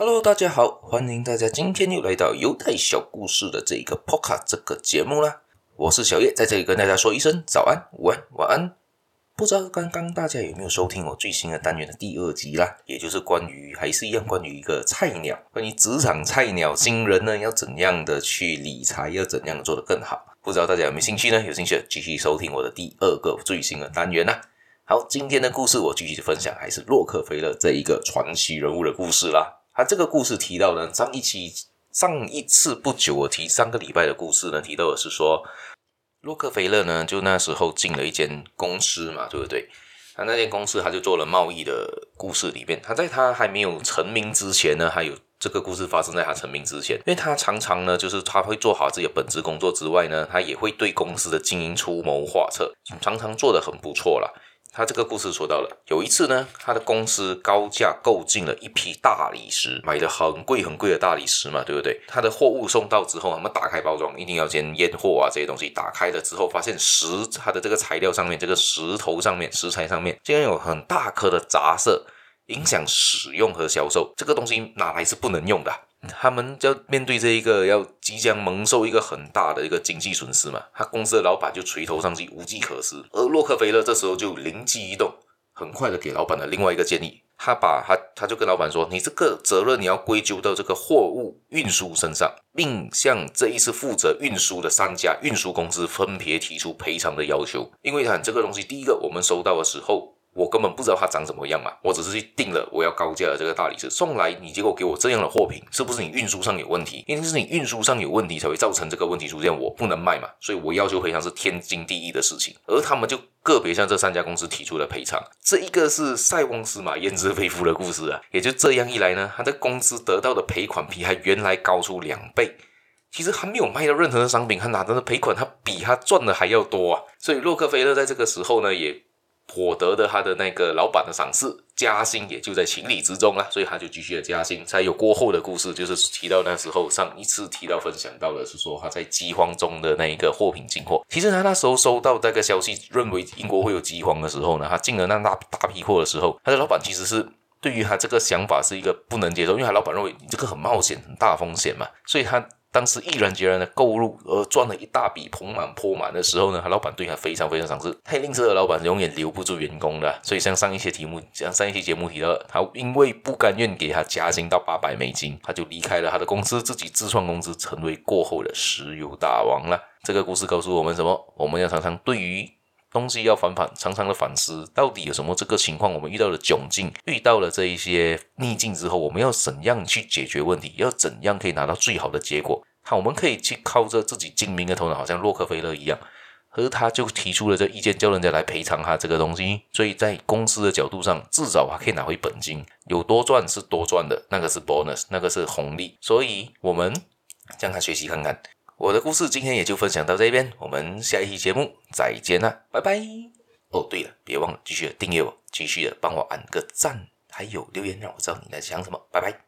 Hello，大家好，欢迎大家今天又来到犹太小故事的这一个 Podcast 这个节目啦。我是小叶，在这里跟大家说一声早安、午安、晚安。不知道刚刚大家有没有收听我最新的单元的第二集啦？也就是关于还是一样关于一个菜鸟，关于职场菜鸟新人呢，要怎样的去理财，要怎样做得更好？不知道大家有没有兴趣呢？有兴趣继续收听我的第二个最新的单元啦。好，今天的故事我继续分享，还是洛克菲勒这一个传奇人物的故事啦。他这个故事提到呢，上一期上一次不久我提上个礼拜的故事呢，提到的是说。洛克菲勒呢，就那时候进了一间公司嘛，对不对？他那间公司他就做了贸易的故事里面，他在他还没有成名之前呢，还有这个故事发生在他成名之前，因为他常常呢，就是他会做好自己的本职工作之外呢，他也会对公司的经营出谋划策，常常做得很不错啦。他这个故事说到了，有一次呢，他的公司高价购进了一批大理石，买的很贵很贵的大理石嘛，对不对？他的货物送到之后，他们打开包装，一定要先验货啊，这些东西打开了之后，发现石，它的这个材料上面，这个石头上面，石材上面，竟然有很大颗的杂色，影响使用和销售，这个东西哪来是不能用的？他们就面对这一个要即将蒙受一个很大的一个经济损失嘛，他公司的老板就垂头丧气，无计可施。而洛克菲勒这时候就灵机一动，很快的给老板了另外一个建议，他把他他就跟老板说：“你这个责任你要归咎到这个货物运输身上，并向这一次负责运输的三家运输公司分别提出赔偿的要求，因为看这个东西，第一个我们收到的时候。”我根本不知道它长什么样嘛，我只是去订了我要高价的这个大理石送来，你结果给我这样的货品，是不是你运输上有问题？一定是你运输上有问题才会造成这个问题出现，我不能卖嘛，所以我要求赔偿是天经地义的事情。而他们就个别向这三家公司提出了赔偿，这一个是塞翁失马焉知非福的故事啊。也就这样一来呢，他的公司得到的赔款比他原来高出两倍，其实还没有卖到任何的商品，他拿到的赔款他比他赚的还要多啊。所以洛克菲勒在这个时候呢，也。获得的他的那个老板的赏识，加薪也就在情理之中了，所以他就继续的加薪。才有过后的故事，就是提到那时候上一次提到分享到的是说他在饥荒中的那一个货品进货。其实他那时候收到这个消息，认为英国会有饥荒的时候呢，他进了那大大批货的时候，他的老板其实是对于他这个想法是一个不能接受，因为他老板认为你这个很冒险、很大风险嘛，所以他。当时毅然决然的购入而赚了一大笔盆满钵满的时候呢，他老板对他非常非常赏识。太吝啬的老板永远留不住员工的，所以像上一些题目，像上一期节目提到，他因为不甘愿给他加薪到八百美金，他就离开了他的公司，自己自创公司，成为过后的石油大王了。这个故事告诉我们什么？我们要常常对于。东西要反反常常的反思，到底有什么这个情况？我们遇到了窘境，遇到了这一些逆境之后，我们要怎样去解决问题？要怎样可以拿到最好的结果？好，我们可以去靠着自己精明的头脑，好像洛克菲勒一样，和他就提出了这意见，叫人家来赔偿他这个东西。所以在公司的角度上，至少还可以拿回本金，有多赚是多赚的，那个是 bonus，那个是红利。所以我们向他学习看看。我的故事今天也就分享到这边，我们下一期节目再见啦，拜拜！哦，对了，别忘了继续的订阅我，继续的帮我按个赞，还有留言让我知道你在想什么，拜拜。